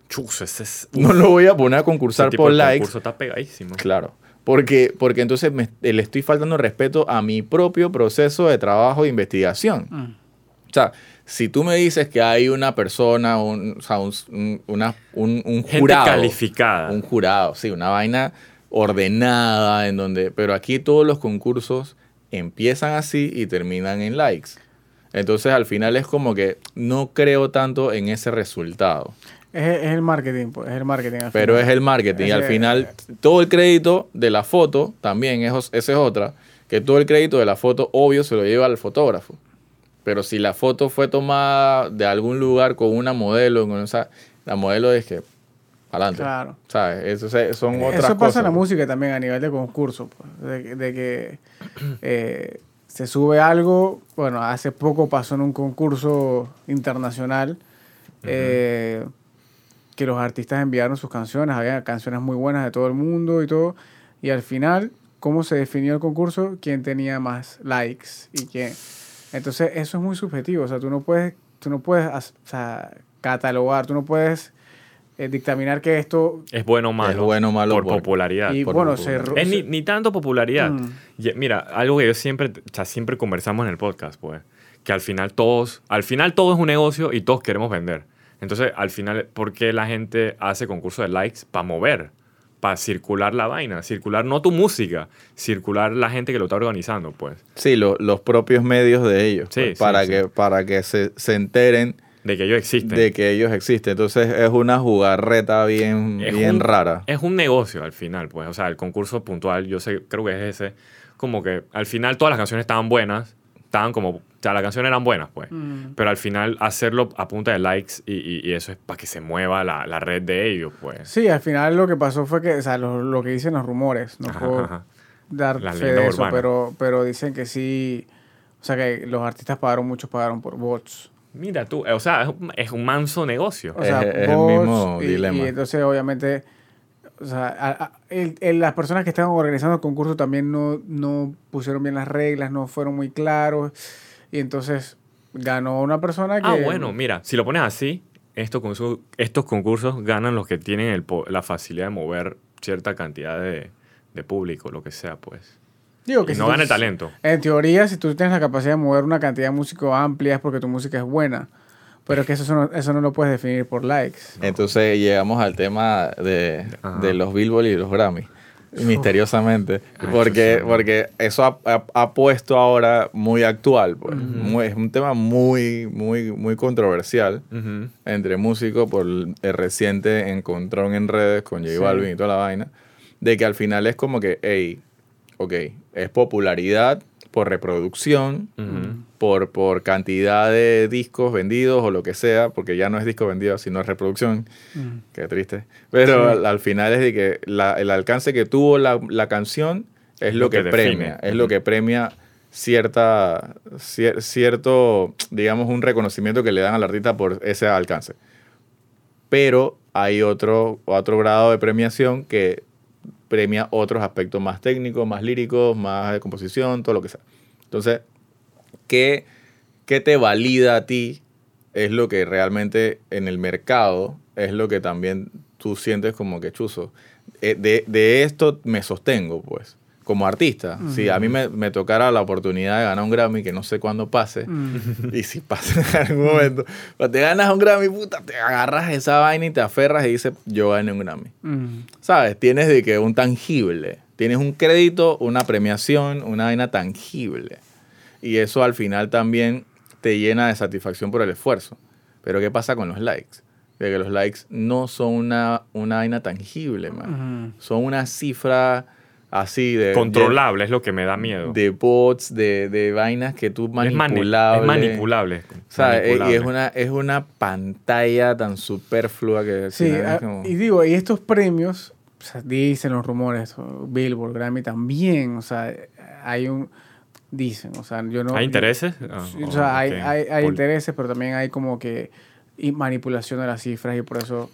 Chus, ese es. No lo voy a poner a concursar ese tipo por de likes. concurso está pegadísimo. Claro. Porque, porque entonces me, le estoy faltando respeto a mi propio proceso de trabajo de investigación. Mm. O sea, si tú me dices que hay una persona, un, o sea, un, un- una- un- un Gente jurado. calificada. Un jurado, sí, una vaina ordenada en donde... Pero aquí todos los concursos empiezan así y terminan en likes. Entonces al final es como que no creo tanto en ese resultado. Es, es el marketing, pues, es el marketing. al Pero final. es el marketing. Y al final, todo el crédito de la foto, también, es, esa es otra, que todo el crédito de la foto, obvio, se lo lleva al fotógrafo. Pero si la foto fue tomada de algún lugar con una modelo, con esa, la modelo es que, adelante. Claro. ¿Sabes? Eso son otras Eso pasa cosas. en la música también a nivel de concurso, pues, de, que- de que eh, se sube algo, bueno, hace poco pasó en un concurso internacional eh, que los artistas enviaron sus canciones, había canciones muy buenas de todo el mundo y todo, y al final, ¿cómo se definió el concurso? ¿Quién tenía más likes y quién? Entonces, eso es muy subjetivo, o sea, tú no puedes, tú no puedes o sea, catalogar, tú no puedes eh, dictaminar que esto Es bueno o malo. Es bueno o malo Por por- popularidad. y por bueno, se, Es ni, se- ni tanto popularidad. Mm. Y, mira, algo que yo siempre, o sea, siempre conversamos en el podcast, pues, que al final todos, al final todo es un negocio y todos queremos vender. Entonces, al final, ¿por qué la gente hace concurso de likes? Para mover, para circular la vaina, circular no tu música, circular la gente que lo está organizando, pues. Sí, lo- los propios medios de ellos. Sí, pues, sí, para, sí. Que, para que se, se enteren De que ellos existen. de que ellos existen. Entonces es una jugarreta bien, Es bien un- rara. Es un negocio al final, pues. O sea, el concurso puntual, yo sé, creo que es ese. Como que al final todas las canciones estaban buenas. Estaban como. O sea, las canciones eran buenas, pues. Mm. Pero al final hacerlo a punta de likes y, y- y eso es para que se mueva la, la red de ellos, pues. Sí, al final lo que pasó fue que, o sea, lo, lo que dicen los rumores, no Ajá, puedo ajá. dar Las fe de eso, pero, pero dicen que sí, o sea, que los artistas pagaron, muchos pagaron por bots. Mira tú, eh, o sea, es un, es un manso negocio. O sea, Es- es el mismo y, dilema. Y entonces, obviamente, o sea, a- a- el- el- las personas que estaban organizando el concurso también no, no pusieron bien las reglas, no fueron muy claros, y entonces ganó una persona que... Ah, bueno, mira, si lo pones así, estos concursos, estos concursos ganan los que tienen el la facilidad de mover cierta cantidad de, de público, lo que sea, pues. Digo Y que si no gana el talento. En teoría, si tú tienes la capacidad de mover una cantidad de músicos amplia es porque tu música es buena. Pero que eso no, eso no lo puedes definir por likes. Entonces llegamos al tema de, de los Billboard y los Grammy. Misteriosamente. Ay, Porque, porque eso ha, ha- ha puesto ahora muy actual. pues. Muy- es un tema muy, muy, muy controversial entre músicos por el reciente encontrón en redes con J Sí. Balvin y toda la vaina. De que al final es como que, hey, ok, es popularidad por reproducción, por, por cantidad de discos vendidos o lo que sea, porque ya no es disco vendido, sino es reproducción. Mm. Qué triste. Pero Sí. al, al final es de que la- el alcance que tuvo la, la canción es lo, Lo que, que premia. Es lo que premia cierta, cier- cierto, digamos, un reconocimiento que le dan al artista por ese alcance. Pero hay otro, otro grado de premiación que premia otros aspectos más técnicos, más líricos, más de composición, todo lo que sea. Entonces, ¿qué, qué te valida a ti? Es lo que realmente en el mercado es lo que también tú sientes como que chuzo. Eh, De, de esto me sostengo, pues, como artista. Si a mí me, me tocara la oportunidad de ganar un Grammy, que no sé cuándo pase, y si pasa en algún momento, cuando te ganas un Grammy, puta, te agarras esa vaina y te aferras y dices, yo gané un Grammy. Mm. ¿Sabes? Tienes de que un tangible. Tienes un crédito, una premiación, una vaina tangible. Y eso al final también te llena de satisfacción por el esfuerzo. Pero ¿qué pasa con los likes? De que los likes no son una, una vaina tangible, man. Son una cifra así de... Controlable es lo que me da miedo. De bots, de, de vainas que tú es, mani- manipulable. es manipulable. ¿Sabes? Y manipulable. es una, es una pantalla tan superflua que... Sí, es ah, como- y digo, y estos premios, o sea, dicen los rumores, o Billboard, Grammy también, o sea, hay un, dicen, o sea, yo no... ¿Hay intereses? Ah, o oh, sea, hay, hay, intereses, pero también hay como que y manipulación de las cifras y por eso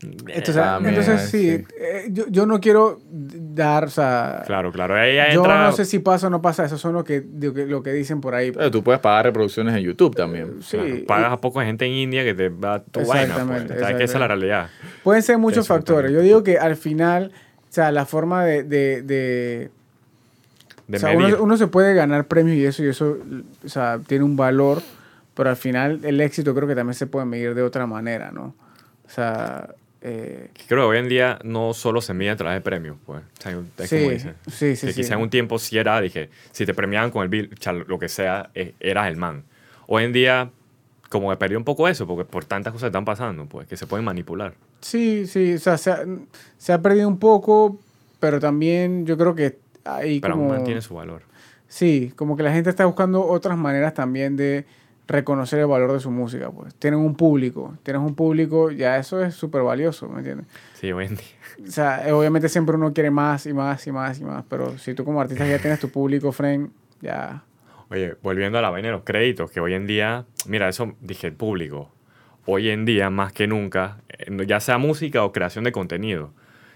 Entonces, También, entonces sí, sí. eh, yo, yo no quiero dar, o sea, Claro, claro. Ahí ya yo entra. no sé si pasa o no pasa, eso son lo que, lo que, dicen por ahí. Pero tú puedes pagar reproducciones en YouTube también. Sí, claro, y- pagas a poco gente en India que te va tu vaina. Pues. Exactamente, O sea, que esa es la realidad. Pueden ser muchos factores. Yo digo que al final, o sea, la forma de... de, de- De o sea, uno, uno se puede ganar premios y eso, y eso, o sea, tiene un valor, pero al final el éxito creo que también se puede medir de otra manera, ¿no? O sea, eh, Creo que hoy en día no solo se mide a través de premios, pues. O sea, es como dice. sí, sí, que quizá en un tiempo sí era, dije, si te premiaban con el bill, lo que sea, eh, eras el man. Hoy en día, como que perdió un poco eso, porque por tantas cosas que están pasando, pues, que se pueden manipular. Sí, sí, o sea, se ha, se ha perdido un poco, pero también yo creo que hay Pero como... aún mantiene su valor. Sí, como que la gente está buscando otras maneras también de reconocer el valor de su música, pues. Tienen un público, tienes un público, ya eso es súper valioso, ¿me entiendes? Sí, hoy en día. O sea, obviamente siempre uno quiere más y más y más y más, pero si tú como artista ya tienes tu público, friend, ya... Oye, volviendo a la vaina de los créditos, que hoy en día, mira, eso dije el público. Hoy en día, más que nunca, eh, ya sea música o creación de contenido,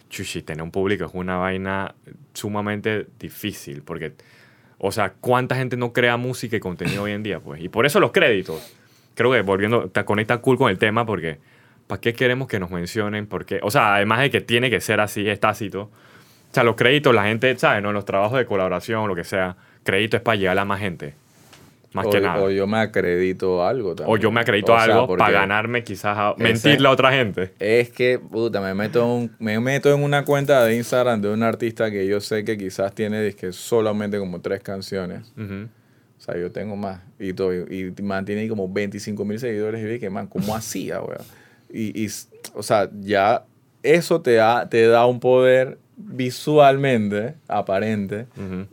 chuchi, tener un público es una vaina sumamente difícil, porque, o sea, ¿cuánta gente no crea música y contenido hoy en día? Pues, y por eso los créditos. Creo que volviendo, te conecta cool con el tema, porque ¿para qué queremos que nos mencionen? Porque, o sea, además de que tiene que ser así, es tácito. O sea, los créditos, la gente, ¿sabes? ¿no? Los trabajos de colaboración, lo que sea, crédito es para llegar a más gente. Más o, que nada. o O, yo me acredito algo también. yo me acredito O sea, algo para ganarme quizás a mentirle a otra gente. Es que, puta, me meto, en un- me meto en una cuenta de Instagram de un artista que yo sé que quizás tiene dizque, solamente como tres canciones. O sea, yo tengo más. Y, todo, y mantiene como 25 mil seguidores. Y dije, man, ¿cómo hacía, weón? Y, y, o sea, ya eso te da, te da un poder visualmente aparente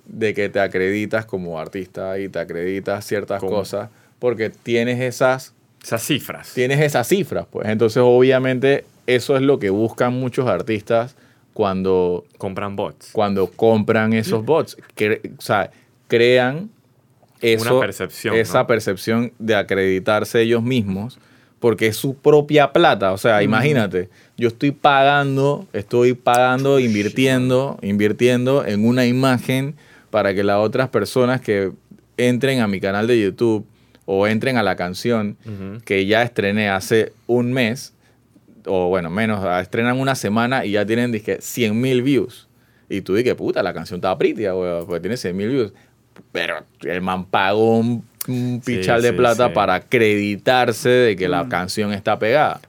de que te acreditas como artista y te acreditas ciertas cosas porque tienes esas, Esas cifras. tienes esas cifras, pues. Entonces, obviamente, eso es lo que buscan muchos artistas cuando Compran bots. cuando compran esos bots. O sea, crean eso, Una percepción, esa ¿no? percepción de acreditarse ellos mismos, porque es su propia plata. O sea, imagínate, yo estoy pagando, estoy pagando, invirtiendo, invirtiendo en una imagen para que las otras personas que entren a mi canal de YouTube o entren a la canción Ujú. que ya estrené hace un mes, o bueno, menos, ah, estrenan una semana y ya tienen, dije, 100 mil views. Y tú dije, puta, la canción está pretty, porque tiene 100 mil views. Pero el man pagó un, un Sí, pichal de sí, plata sí. para acreditarse de que la canción está pegada.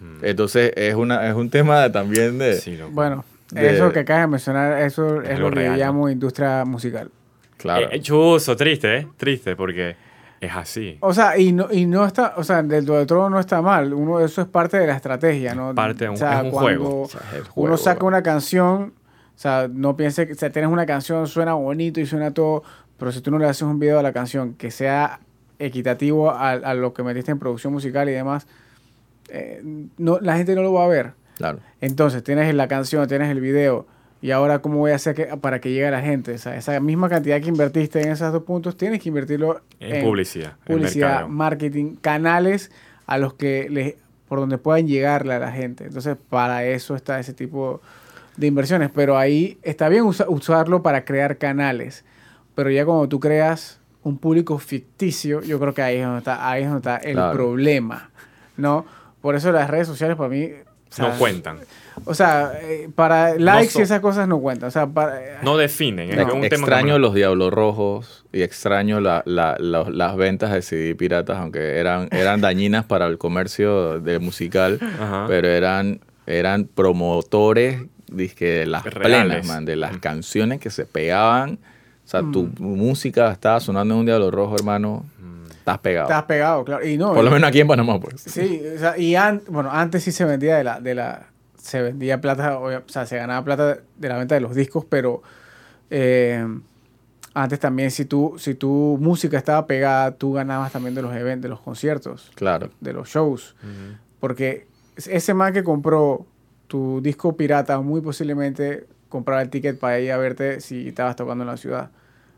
Mm. Entonces es, una, es un tema de- también de... Bueno, De- eso que acabas de mencionar, eso es lo que real, llamo industria musical. Claro. Eh, eh, chuzo, triste, ¿eh? Triste, porque es así. O sea, y no, y no está, o sea, del todo, todo no está mal. Uno, eso es parte de la estrategia, ¿no? Parte de un- o sea, es un cuando juego. O sea, es el juego, uno saca una canción, o sea, no piense que, o sea, tienes una canción, suena bonito y suena todo, pero si tú no le haces un video a la canción que sea equitativo a, a lo que metiste en producción musical y demás, eh, no, la gente no lo va a ver. Claro. Entonces, tienes la canción, tienes el video, y ahora, ¿cómo voy a hacer que, para que llegue a la gente? O sea, esa misma cantidad que invertiste en esos dos puntos, tienes que invertirlo En publicidad, en publicidad, marketing, canales a los que les, por donde puedan llegarle a la gente. Entonces, para eso está ese tipo de inversiones. Pero ahí está bien usa- usarlo para crear canales. Pero ya cuando tú creas un público ficticio, yo creo que ahí es donde está, ahí es donde está el Claro. problema. ¿no? Por eso las redes sociales para mí... o sea, no cuentan. O sea, eh, para likes y esas cosas no cuentan. O sea, para, No definen. No. un tema extraño los Diablos Rojos y extraño la- la- la- las ventas de CD piratas, aunque eran, eran dañinas para el comercio de musical, Ajá. pero eran, eran promotores dizque, de las Reales. plenas, man, de las canciones que se pegaban. O sea, tu música estaba sonando en un Diablo Rojo, hermano. Estás pegado. estás pegado, claro. Y no, Por lo menos aquí en Panamá, pues. Sí, o sea, y an- bueno, antes sí se vendía de la, de la, se vendía plata, o o sea, se ganaba plata de la venta de los discos, pero eh, antes también si tu, si tu música estaba pegada, tú ganabas también de los eventos, de los conciertos, Claro. de los shows, porque ese man que compró tu disco pirata, muy posiblemente compraba el ticket para ir a verte si estabas tocando en la ciudad.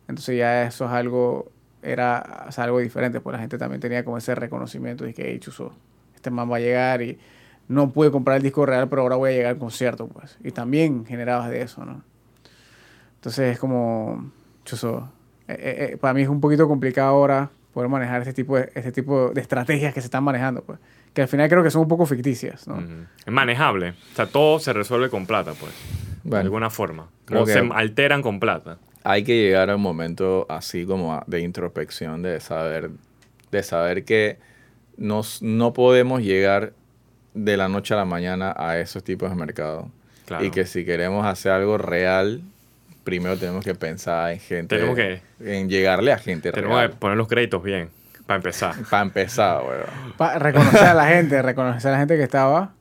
Entonces ya eso es algo, era algo diferente, pues la gente también tenía como ese reconocimiento de que, hey, chuzo, este man va a llegar y no pude comprar el disco real, pero ahora voy a llegar al concierto, pues. Y también generabas de eso, ¿no? Entonces es como, chuzo, eh, eh, eh, para mí es un poquito complicado ahora poder manejar este tipo, de, este tipo de estrategias que se están manejando, pues. Que al final creo que son un poco ficticias, ¿no? Es manejable. O sea, todo se resuelve con plata, pues. De Bueno, alguna forma. creo O que- se alteran con plata. hay que llegar a un momento así como de introspección, de saber, de saber que nos, no podemos llegar de la noche a la mañana a esos tipos de mercado. Claro. Y que si queremos hacer algo real, primero tenemos que pensar en gente. Tenemos que- En llegarle a gente Tenemos real. que poner los créditos bien, para empezar. Para empezar, weón. Pa- reconocer a la gente, reconocer a la gente que estaba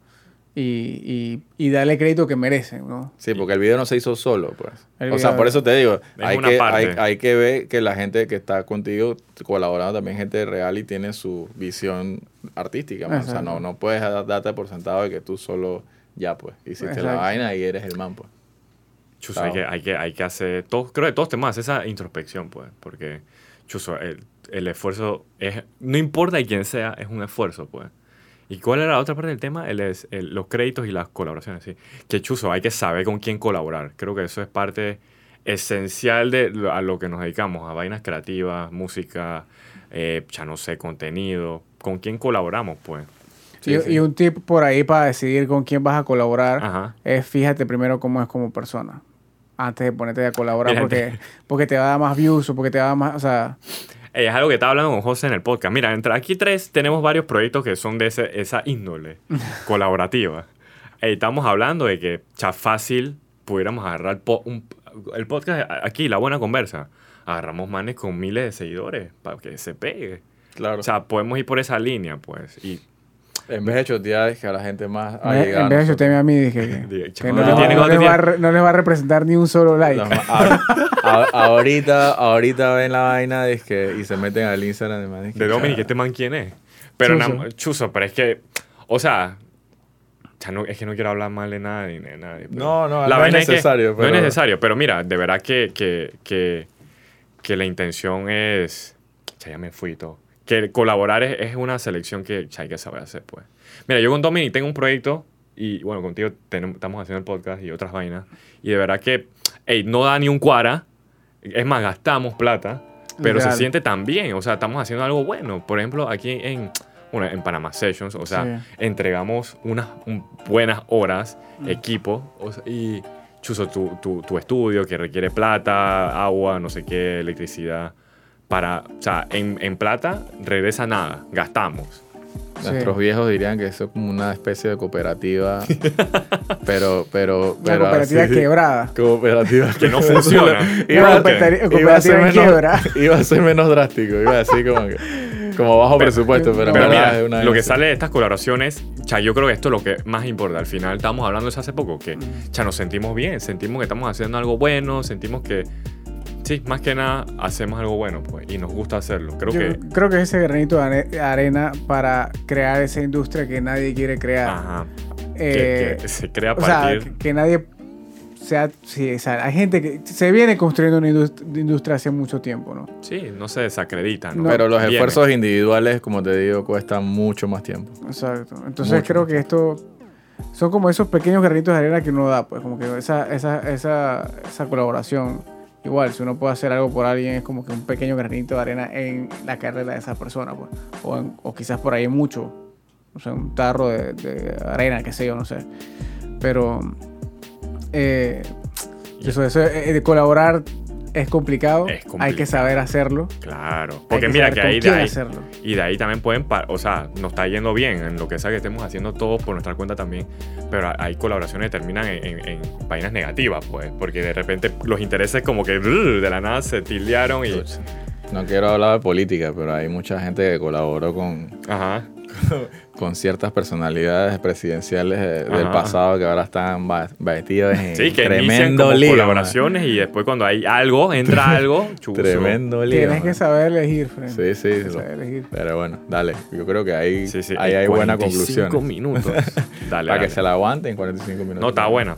y, y, y darle crédito que merecen, ¿no? Sí, porque el video no se hizo solo, pues. El o sea, por eso te digo, Es hay una que, parte. hay, hay que ver que la gente que está contigo colaborando también gente real y tiene su visión artística. man. O sea, no, no puedes da- darte por sentado de que tú solo ya, pues, hiciste la vaina y eres el man, pues. Chuso, hay que, hay que, hay que hacer. Todos, creo que todos tenemos esa introspección, pues. Porque, Chuso, el, el esfuerzo es. No importa quién sea, es un esfuerzo, pues. ¿Y cuál era la otra parte del tema? El, es- el- los créditos y las colaboraciones, sí. Que Chuso, hay que saber con quién colaborar. Creo que eso es parte esencial de a lo que nos dedicamos, a vainas creativas, música, eh, ya no sé, contenido. ¿Con quién colaboramos, pues? Sí, y, sí. y un tip por ahí para decidir con quién vas a colaborar Ajá. es fíjate primero cómo es como persona antes de ponerte a colaborar Mira, porque, porque te va a dar más views o porque te va a dar más, o sea, Eh, es algo que estaba hablando con José en el podcast. Mira, entre aquí tres tenemos varios proyectos que son de ese- esa índole colaborativa. Ey, estamos hablando de que ya fácil pudiéramos agarrar po- un- el podcast aquí, La Buena Conversa. Agarramos manes con miles de seguidores para que se pegue. Claro. O sea, podemos ir por esa línea, pues. Y en vez de chotear, que a la gente más ha en vez de chutarme a mí dije que, que no, ¿cuánto no les va no les va a representar ni un solo like. A- ahorita, ahorita ven la vaina es que, y se meten al Instagram de man, es que, de Dominic, ¿este man quién es? Pero Chuzo. pero es que, o sea, ya no, es que no quiero hablar mal de nadie. De nadie pero- No, no, no es vaina que necesario, No pero- es necesario, pero mira, de verdad que, que, que, que la intención es. Ya, ya me fui y todo. Que colaborar es, es una selección que ya hay que saber hacer, pues. Mira, yo con Dominic tengo un proyecto y, bueno, contigo tenemos- estamos haciendo el podcast y otras vainas. Y de verdad que, hey, no da ni un cuara. Es más, gastamos plata, pero se siente tan bien. O sea, estamos haciendo algo bueno. Por ejemplo, aquí en, bueno, en Panama Sessions, o sea, Sí. entregamos unas un- buenas horas, Mm. equipo, o sea, y chuzo tu, tu, tu estudio que requiere plata, agua, no sé qué, electricidad. Para, o sea, en, en plata regresa nada, gastamos. Nuestros Sí. viejos dirían que eso es como una especie de cooperativa, pero, pero, Una pero cooperativa así- quebrada. Cooperativa Que no funciona. Iba, cooperativa- iba a ser menos, quiebra. iba a ser menos drástico, iba a decir como que, como bajo presupuesto, pero, en Pero verdad mira, una lo que vaina sale de estas colaboraciones, cha, yo creo que esto es lo que más importa. Al final estábamos hablando de eso hace poco, que cha, nos sentimos bien, sentimos que estamos haciendo algo bueno, sentimos que, sí, más que nada hacemos algo bueno, pues, y nos gusta hacerlo. Creo Yo que, creo que ese granito de are- arena para crear esa industria que nadie quiere crear. ajá, Eh, que, que se crea a o sea, partir. que, que nadie sea, sí, o sea, hay gente que se viene construyendo una indust- industria hace mucho tiempo, ¿no? sí, no se desacredita, ¿no? No. Pero los Viene. esfuerzos individuales, como te digo, cuestan mucho más tiempo. Exacto. Entonces Mucho. creo que esto son como esos pequeños granitos de arena que uno da, pues como que esa, esa, esa, esa colaboración. Igual, si uno puede hacer algo por alguien, es como que un pequeño granito de arena en la carrera de esa persona, pues. O, en- o quizás por ahí mucho. O sea, un tarro de, de arena, qué sé yo, no sé. Pero eh, eso, eso, eh, de colaborar es complicado. Es Hay que saber hacerlo. Claro, Hay porque que mira que ahí de ahí, hacerlo. y de ahí también pueden, o sea, nos está yendo bien en lo que sea que estemos haciendo todos por nuestra cuenta también, pero hay colaboraciones que terminan en, en, en vainas negativas, pues, porque de repente los intereses como que de la nada se tildearon y... No quiero hablar de política, pero hay mucha gente que colaboró con, Ajá. con ciertas personalidades presidenciales de- del Ajá. pasado que ahora están vestidos en Sí, que tremendo como lío. man. colaboraciones y después cuando hay algo, entra algo, chuzo. Tremendo lío. Tienes que saber elegir, Fren. Sí, sí. Tienes que saber elegir. Pero bueno, dale. Yo creo que ahí, Sí, sí, ahí hay buena 45 conclusión. minutos. Dale, Para que se la aguanten 45 minutos. No, está buena.